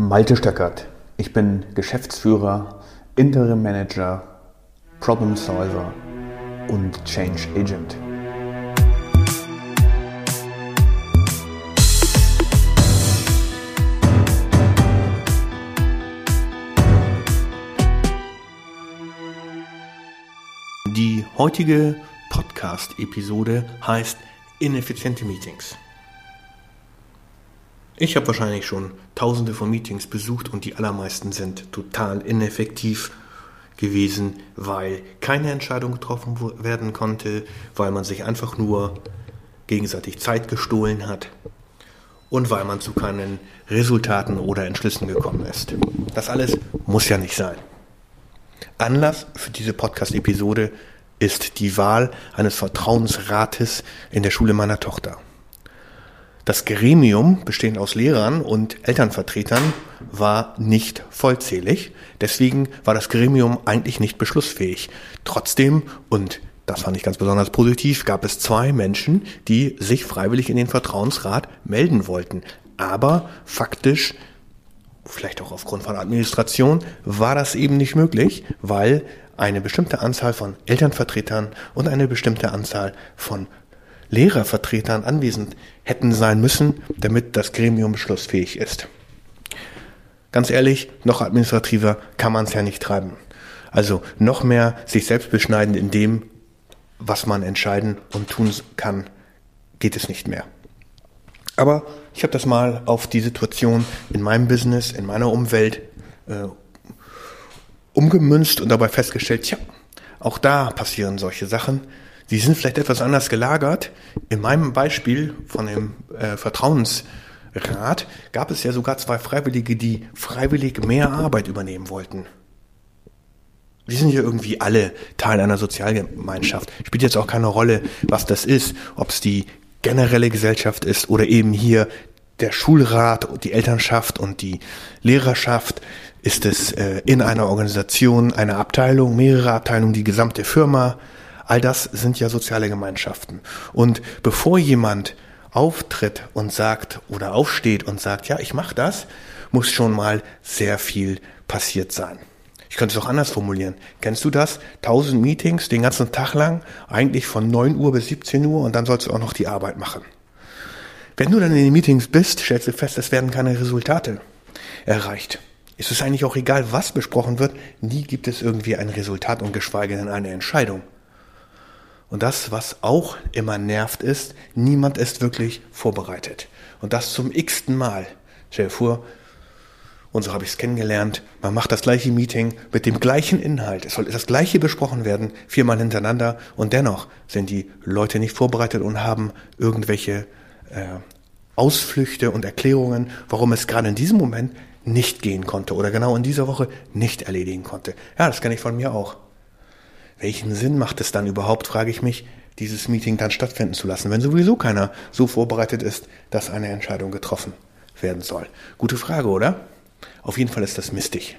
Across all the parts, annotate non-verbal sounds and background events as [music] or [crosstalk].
Malte Stöckert. Ich bin Geschäftsführer, Interim Manager, Problem Solver und Change Agent. Die heutige Podcast-Episode heißt Ineffiziente Meetings. Ich habe wahrscheinlich schon tausende von Meetings besucht und die allermeisten sind total ineffektiv gewesen, weil keine Entscheidung getroffen werden konnte, weil man sich einfach nur gegenseitig Zeit gestohlen hat und weil man zu keinen Resultaten oder Entschlüssen gekommen ist. Das alles muss ja nicht sein. Anlass für diese Podcast-Episode ist die Wahl eines Vertrauensrates in der Schule meiner Tochter. Das Gremium, bestehend aus Lehrern und Elternvertretern, war nicht vollzählig. Deswegen war das Gremium eigentlich nicht beschlussfähig. Trotzdem, und das fand ich ganz besonders positiv, gab es zwei Menschen, die sich freiwillig in den Vertrauensrat melden wollten. Aber faktisch, vielleicht auch aufgrund von Administration, war das eben nicht möglich, weil eine bestimmte Anzahl von Elternvertretern und eine bestimmte Anzahl von Lehrervertretern anwesend hätten sein müssen, damit das Gremium beschlussfähig ist. Ganz ehrlich, noch administrativer kann man es ja nicht treiben. Also noch mehr sich selbst beschneiden in dem, was man entscheiden und tun kann, geht es nicht mehr. Aber ich habe das mal auf die Situation in meinem Business, in meiner Umwelt äh, umgemünzt und dabei festgestellt, tja, auch da passieren solche Sachen. Sie sind vielleicht etwas anders gelagert. In meinem Beispiel von dem äh, Vertrauensrat gab es ja sogar zwei Freiwillige, die freiwillig mehr Arbeit übernehmen wollten. Wir sind ja irgendwie alle Teil einer Sozialgemeinschaft. Spielt jetzt auch keine Rolle, was das ist, ob es die generelle Gesellschaft ist oder eben hier der Schulrat, die Elternschaft und die Lehrerschaft. Ist es äh, in einer Organisation, eine Abteilung, mehrere Abteilungen, die gesamte Firma? All das sind ja soziale Gemeinschaften. Und bevor jemand auftritt und sagt oder aufsteht und sagt, ja, ich mache das, muss schon mal sehr viel passiert sein. Ich könnte es auch anders formulieren. Kennst du das? Tausend Meetings den ganzen Tag lang, eigentlich von 9 Uhr bis 17 Uhr und dann sollst du auch noch die Arbeit machen. Wenn du dann in den Meetings bist, stellst du fest, es werden keine Resultate erreicht. Ist es eigentlich auch egal, was besprochen wird, nie gibt es irgendwie ein Resultat und geschweige denn eine Entscheidung. Und das, was auch immer nervt, ist, niemand ist wirklich vorbereitet. Und das zum x-ten Mal. Stell dir vor, und so habe ich es kennengelernt, man macht das gleiche Meeting mit dem gleichen Inhalt. Es soll das gleiche besprochen werden, viermal hintereinander. Und dennoch sind die Leute nicht vorbereitet und haben irgendwelche äh, Ausflüchte und Erklärungen, warum es gerade in diesem Moment nicht gehen konnte oder genau in dieser Woche nicht erledigen konnte. Ja, das kenne ich von mir auch. Welchen Sinn macht es dann überhaupt, frage ich mich, dieses Meeting dann stattfinden zu lassen, wenn sowieso keiner so vorbereitet ist, dass eine Entscheidung getroffen werden soll? Gute Frage, oder? Auf jeden Fall ist das mistig.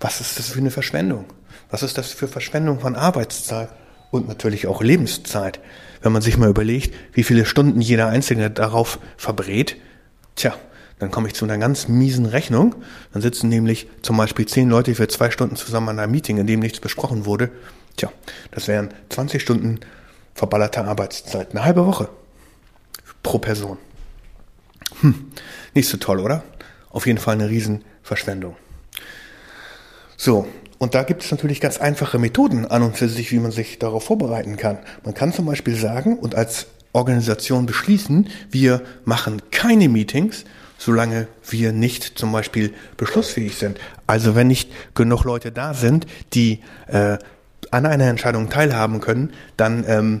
Was ist das für eine Verschwendung? Was ist das für Verschwendung von Arbeitszeit und natürlich auch Lebenszeit? Wenn man sich mal überlegt, wie viele Stunden jeder Einzelne darauf verbrät, tja, dann komme ich zu einer ganz miesen Rechnung. Dann sitzen nämlich zum Beispiel zehn Leute für zwei Stunden zusammen an einem Meeting, in dem nichts besprochen wurde. Tja, das wären 20 Stunden verballerte Arbeitszeit. Eine halbe Woche pro Person. Hm, nicht so toll, oder? Auf jeden Fall eine Riesenverschwendung. So, und da gibt es natürlich ganz einfache Methoden an und für sich, wie man sich darauf vorbereiten kann. Man kann zum Beispiel sagen und als Organisation beschließen, wir machen keine Meetings, solange wir nicht zum Beispiel beschlussfähig sind. Also wenn nicht genug Leute da sind, die äh, an einer Entscheidung teilhaben können, dann ähm,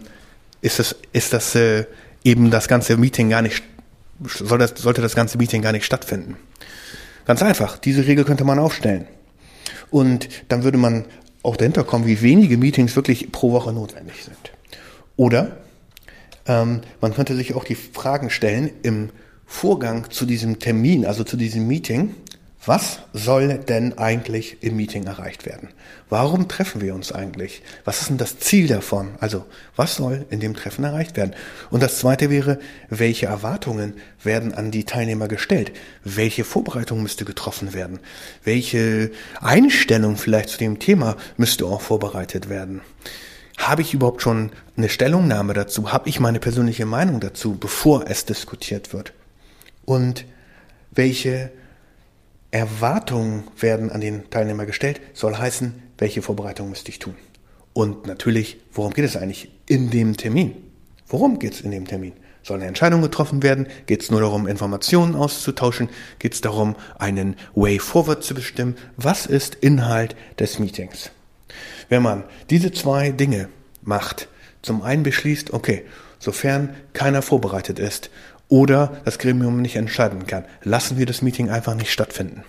ist das, ist das äh, eben das ganze Meeting gar nicht, soll das, sollte das ganze Meeting gar nicht stattfinden. Ganz einfach, diese Regel könnte man aufstellen. Und dann würde man auch dahinter kommen, wie wenige Meetings wirklich pro Woche notwendig sind. Oder ähm, man könnte sich auch die Fragen stellen im Vorgang zu diesem Termin, also zu diesem Meeting, Was soll denn eigentlich im Meeting erreicht werden? Warum treffen wir uns eigentlich? Was ist denn das Ziel davon? Also, was soll in dem Treffen erreicht werden? Und das zweite wäre, welche Erwartungen werden an die Teilnehmer gestellt? Welche Vorbereitung müsste getroffen werden? Welche Einstellung vielleicht zu dem Thema müsste auch vorbereitet werden? Habe ich überhaupt schon eine Stellungnahme dazu? Habe ich meine persönliche Meinung dazu, bevor es diskutiert wird? Und welche Erwartungen werden an den Teilnehmer gestellt, soll heißen, welche Vorbereitung müsste ich tun. Und natürlich, worum geht es eigentlich in dem Termin? Worum geht es in dem Termin? Soll eine Entscheidung getroffen werden? Geht es nur darum, Informationen auszutauschen? Geht es darum, einen Way Forward zu bestimmen? Was ist Inhalt des Meetings? Wenn man diese zwei Dinge macht, zum einen beschließt, okay, sofern keiner vorbereitet ist oder das Gremium nicht entscheiden kann. Lassen wir das Meeting einfach nicht stattfinden.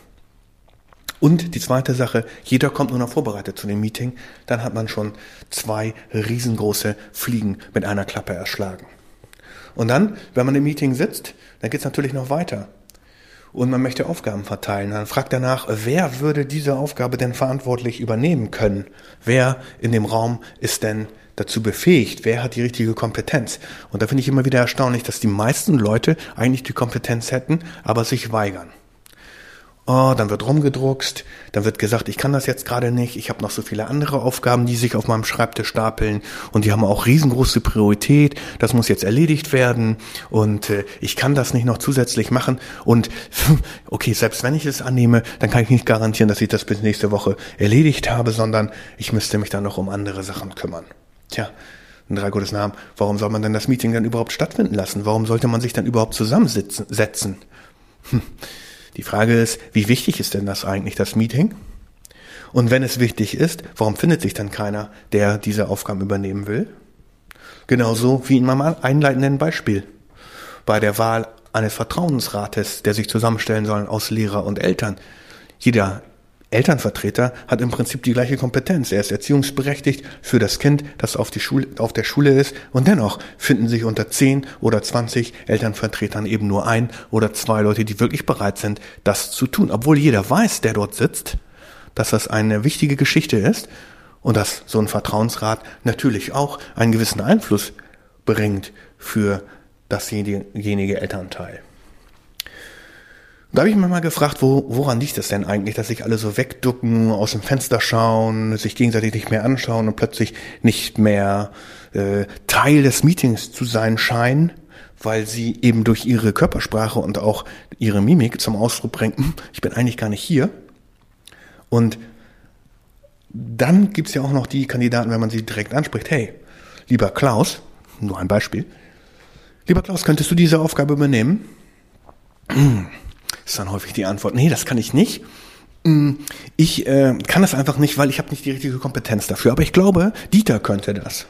Und die zweite Sache, jeder kommt nur noch vorbereitet zu dem Meeting, dann hat man schon zwei riesengroße Fliegen mit einer Klappe erschlagen. Und dann, wenn man im Meeting sitzt, dann geht es natürlich noch weiter. Und man möchte Aufgaben verteilen. Dann fragt danach, wer würde diese Aufgabe denn verantwortlich übernehmen können? Wer in dem Raum ist denn dazu befähigt? Wer hat die richtige Kompetenz? Und da finde ich immer wieder erstaunlich, dass die meisten Leute eigentlich die Kompetenz hätten, aber sich weigern. Oh, dann wird rumgedruckst, dann wird gesagt, ich kann das jetzt gerade nicht, ich habe noch so viele andere Aufgaben, die sich auf meinem Schreibtisch stapeln und die haben auch riesengroße Priorität, das muss jetzt erledigt werden und äh, ich kann das nicht noch zusätzlich machen und [laughs] okay, selbst wenn ich es annehme, dann kann ich nicht garantieren, dass ich das bis nächste Woche erledigt habe, sondern ich müsste mich dann noch um andere Sachen kümmern. Tja, in drei Gottes Namen, warum soll man denn das Meeting dann überhaupt stattfinden lassen? Warum sollte man sich dann überhaupt zusammensetzen? Hm. Die Frage ist, wie wichtig ist denn das eigentlich, das Meeting? Und wenn es wichtig ist, warum findet sich dann keiner, der diese Aufgaben übernehmen will? Genauso wie in meinem einleitenden Beispiel. Bei der Wahl eines Vertrauensrates, der sich zusammenstellen soll aus Lehrer und Eltern. Jeder Elternvertreter hat im Prinzip die gleiche Kompetenz. Er ist erziehungsberechtigt für das Kind, das auf, die Schule, auf der Schule ist. Und dennoch finden sich unter 10 oder 20 Elternvertretern eben nur ein oder zwei Leute, die wirklich bereit sind, das zu tun. Obwohl jeder weiß, der dort sitzt, dass das eine wichtige Geschichte ist und dass so ein Vertrauensrat natürlich auch einen gewissen Einfluss bringt für dasjenige Elternteil. Da habe ich mir mal gefragt, wo, woran liegt es denn eigentlich, dass sich alle so wegducken, aus dem Fenster schauen, sich gegenseitig nicht mehr anschauen und plötzlich nicht mehr äh, Teil des Meetings zu sein scheinen, weil sie eben durch ihre Körpersprache und auch ihre Mimik zum Ausdruck bringen, ich bin eigentlich gar nicht hier. Und dann gibt's ja auch noch die Kandidaten, wenn man sie direkt anspricht, hey, lieber Klaus, nur ein Beispiel, lieber Klaus, könntest du diese Aufgabe übernehmen? Ist dann häufig die Antwort, nee, das kann ich nicht. Mm, ich äh, kann das einfach nicht, weil ich habe nicht die richtige Kompetenz dafür. Aber ich glaube, Dieter könnte das.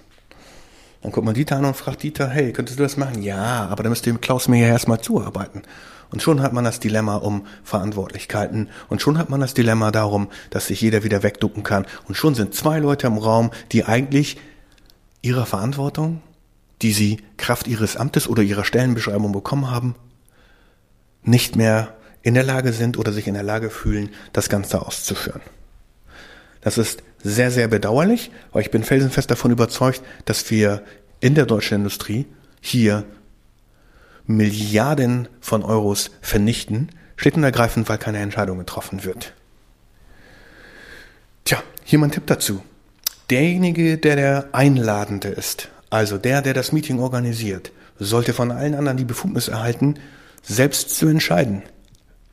Dann guckt man Dieter an und fragt Dieter, hey, könntest du das machen? Ja, aber dann müsste dem Klaus mir ja erstmal zuarbeiten. Und schon hat man das Dilemma um Verantwortlichkeiten. Und schon hat man das Dilemma darum, dass sich jeder wieder wegducken kann. Und schon sind zwei Leute im Raum, die eigentlich ihrer Verantwortung, die sie Kraft ihres Amtes oder ihrer Stellenbeschreibung bekommen haben, nicht mehr in der Lage sind oder sich in der Lage fühlen, das Ganze auszuführen. Das ist sehr, sehr bedauerlich, aber ich bin felsenfest davon überzeugt, dass wir in der deutschen Industrie hier Milliarden von Euros vernichten, schlicht und ergreifend, weil keine Entscheidung getroffen wird. Tja, hier mein Tipp dazu. Derjenige, der der Einladende ist, also der, der das Meeting organisiert, sollte von allen anderen die Befugnis erhalten, selbst zu entscheiden,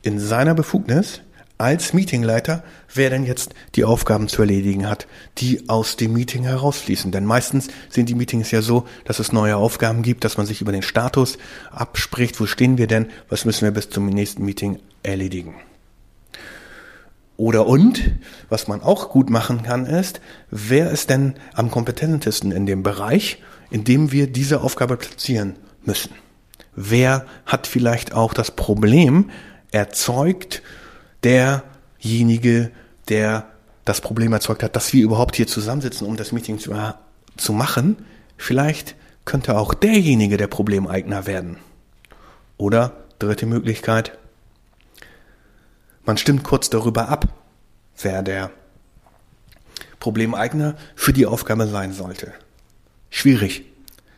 in seiner Befugnis als Meetingleiter, wer denn jetzt die Aufgaben zu erledigen hat, die aus dem Meeting herausfließen. Denn meistens sind die Meetings ja so, dass es neue Aufgaben gibt, dass man sich über den Status abspricht, wo stehen wir denn, was müssen wir bis zum nächsten Meeting erledigen. Oder und, was man auch gut machen kann, ist, wer ist denn am kompetentesten in dem Bereich, in dem wir diese Aufgabe platzieren müssen? Wer hat vielleicht auch das Problem erzeugt, derjenige, der das Problem erzeugt hat, dass wir überhaupt hier zusammensitzen, um das Meeting zu, zu machen? Vielleicht könnte auch derjenige der Problemeigner werden. Oder dritte Möglichkeit, Man stimmt kurz darüber ab, wer der Problemeigner für die Aufgabe sein sollte. Schwierig.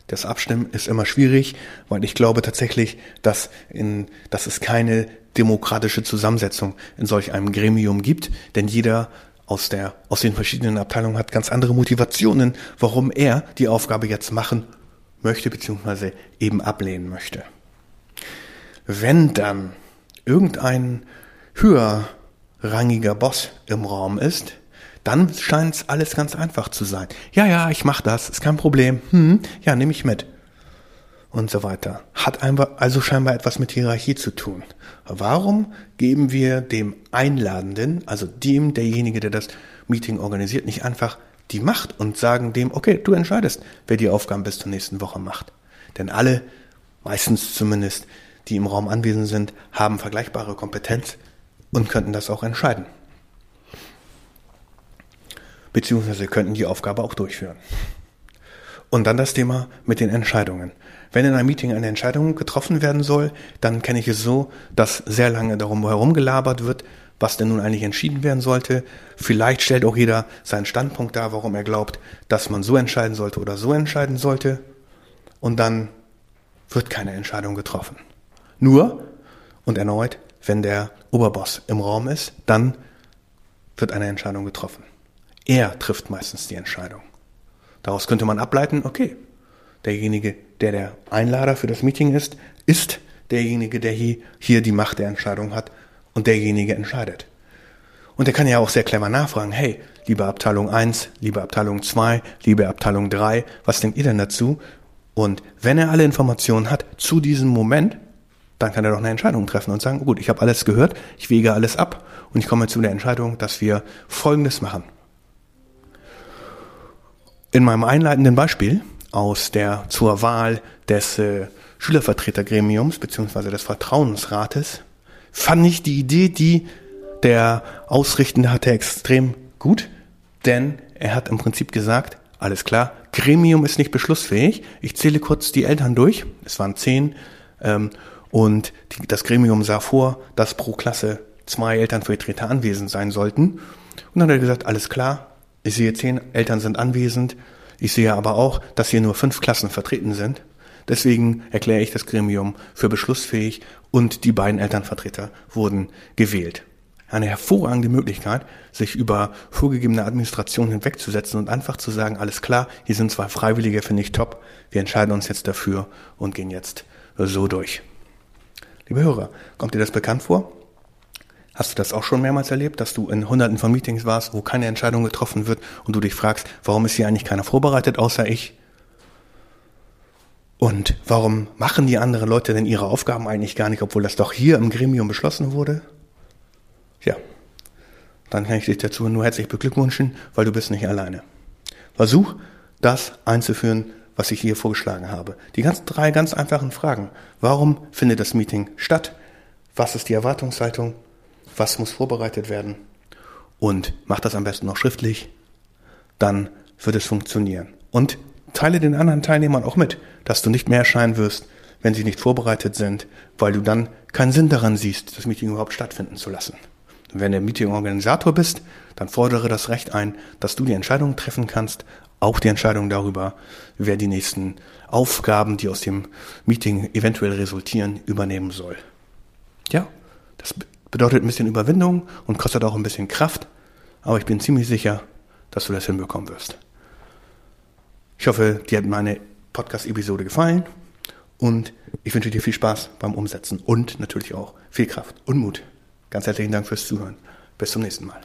Das Abstimmen ist immer schwierig, weil ich glaube tatsächlich, dass, in, dass es keine demokratische Zusammensetzung in solch einem Gremium gibt, denn jeder aus, der, aus den verschiedenen Abteilungen hat ganz andere Motivationen, warum er die Aufgabe jetzt machen möchte, beziehungsweise eben ablehnen möchte. Wenn dann irgendein höherrangiger Boss im Raum ist, dann scheint es alles ganz einfach zu sein. Ja, ja, ich mach das, ist kein Problem. Hm, ja, nehme ich mit. Und so weiter. Hat also scheinbar etwas mit Hierarchie zu tun. Warum geben wir dem Einladenden, also dem, derjenige, der das Meeting organisiert, nicht einfach die Macht und sagen dem, okay, du entscheidest, wer die Aufgaben bis zur nächsten Woche macht. Denn alle, meistens zumindest, die im Raum anwesend sind, haben vergleichbare Kompetenz und könnten das auch entscheiden beziehungsweise könnten die Aufgabe auch durchführen. Und dann das Thema mit den Entscheidungen. Wenn in einem Meeting eine Entscheidung getroffen werden soll, dann kenne ich es so, dass sehr lange darum herum gelabert wird, was denn nun eigentlich entschieden werden sollte. Vielleicht stellt auch jeder seinen Standpunkt dar, warum er glaubt, dass man so entscheiden sollte oder so entscheiden sollte. Und dann wird keine Entscheidung getroffen. Nur, und erneut, wenn der Oberboss im Raum ist, dann wird eine Entscheidung getroffen. Er trifft meistens die Entscheidung. Daraus könnte man ableiten, okay, derjenige, der der Einlader für das Meeting ist, ist derjenige, der hier, die Macht der Entscheidung hat und derjenige entscheidet. Und er kann ja auch sehr clever nachfragen, hey, liebe Abteilung 1, liebe Abteilung 2, liebe Abteilung 3, was denkt ihr denn dazu? Und wenn er alle Informationen hat zu diesem Moment, dann kann er doch eine Entscheidung treffen und sagen, gut, ich habe alles gehört, ich wege alles ab und ich komme zu der Entscheidung, dass wir Folgendes machen. In meinem einleitenden Beispiel aus der zur Wahl des äh, Schülervertretergremiums bzw. des Vertrauensrates fand ich die Idee, die der Ausrichtende hatte, extrem gut, denn er hat im Prinzip gesagt, alles klar, Gremium ist nicht beschlussfähig. Ich zähle kurz die Eltern durch. Es waren zehn. Ähm, und die, das Gremium sah vor, dass pro Klasse zwei Elternvertreter anwesend sein sollten. Und dann hat er gesagt, alles klar, ich sehe zehn Eltern sind anwesend. Ich sehe aber auch, dass hier nur fünf Klassen vertreten sind. Deswegen erkläre ich das Gremium für beschlussfähig und die beiden Elternvertreter wurden gewählt. Eine hervorragende Möglichkeit, sich über vorgegebene Administration hinwegzusetzen und einfach zu sagen, alles klar, hier sind zwei Freiwillige, finde ich top, wir entscheiden uns jetzt dafür und gehen jetzt so durch. Liebe Hörer, kommt dir das bekannt vor? Hast du das auch schon mehrmals erlebt, dass du in hunderten von Meetings warst, wo keine Entscheidung getroffen wird und du dich fragst, warum ist hier eigentlich keiner vorbereitet außer ich? Und warum machen die anderen Leute denn ihre Aufgaben eigentlich gar nicht, obwohl das doch hier im Gremium beschlossen wurde? Ja, dann kann ich dich dazu nur herzlich beglückwünschen, weil du bist nicht alleine. Versuch, das einzuführen, was ich hier vorgeschlagen habe. Die ganzen drei ganz einfachen Fragen. Warum findet das Meeting statt? Was ist die Erwartungshaltung? Was muss vorbereitet werden und mach das am besten noch schriftlich, dann wird es funktionieren. Und teile den anderen Teilnehmern auch mit, dass du nicht mehr erscheinen wirst, wenn sie nicht vorbereitet sind, weil du dann keinen Sinn daran siehst, das Meeting überhaupt stattfinden zu lassen. Und wenn du Meeting-Organisator bist, dann fordere das Recht ein, dass du die Entscheidung treffen kannst, auch die Entscheidung darüber, wer die nächsten Aufgaben, die aus dem Meeting eventuell resultieren, übernehmen soll. Ja, das Bedeutet ein bisschen Überwindung und kostet auch ein bisschen Kraft, aber ich bin ziemlich sicher, dass du das hinbekommen wirst. Ich hoffe, dir hat meine Podcast-Episode gefallen und ich wünsche dir viel Spaß beim Umsetzen und natürlich auch viel Kraft und Mut. Ganz herzlichen Dank fürs Zuhören. Bis zum nächsten Mal.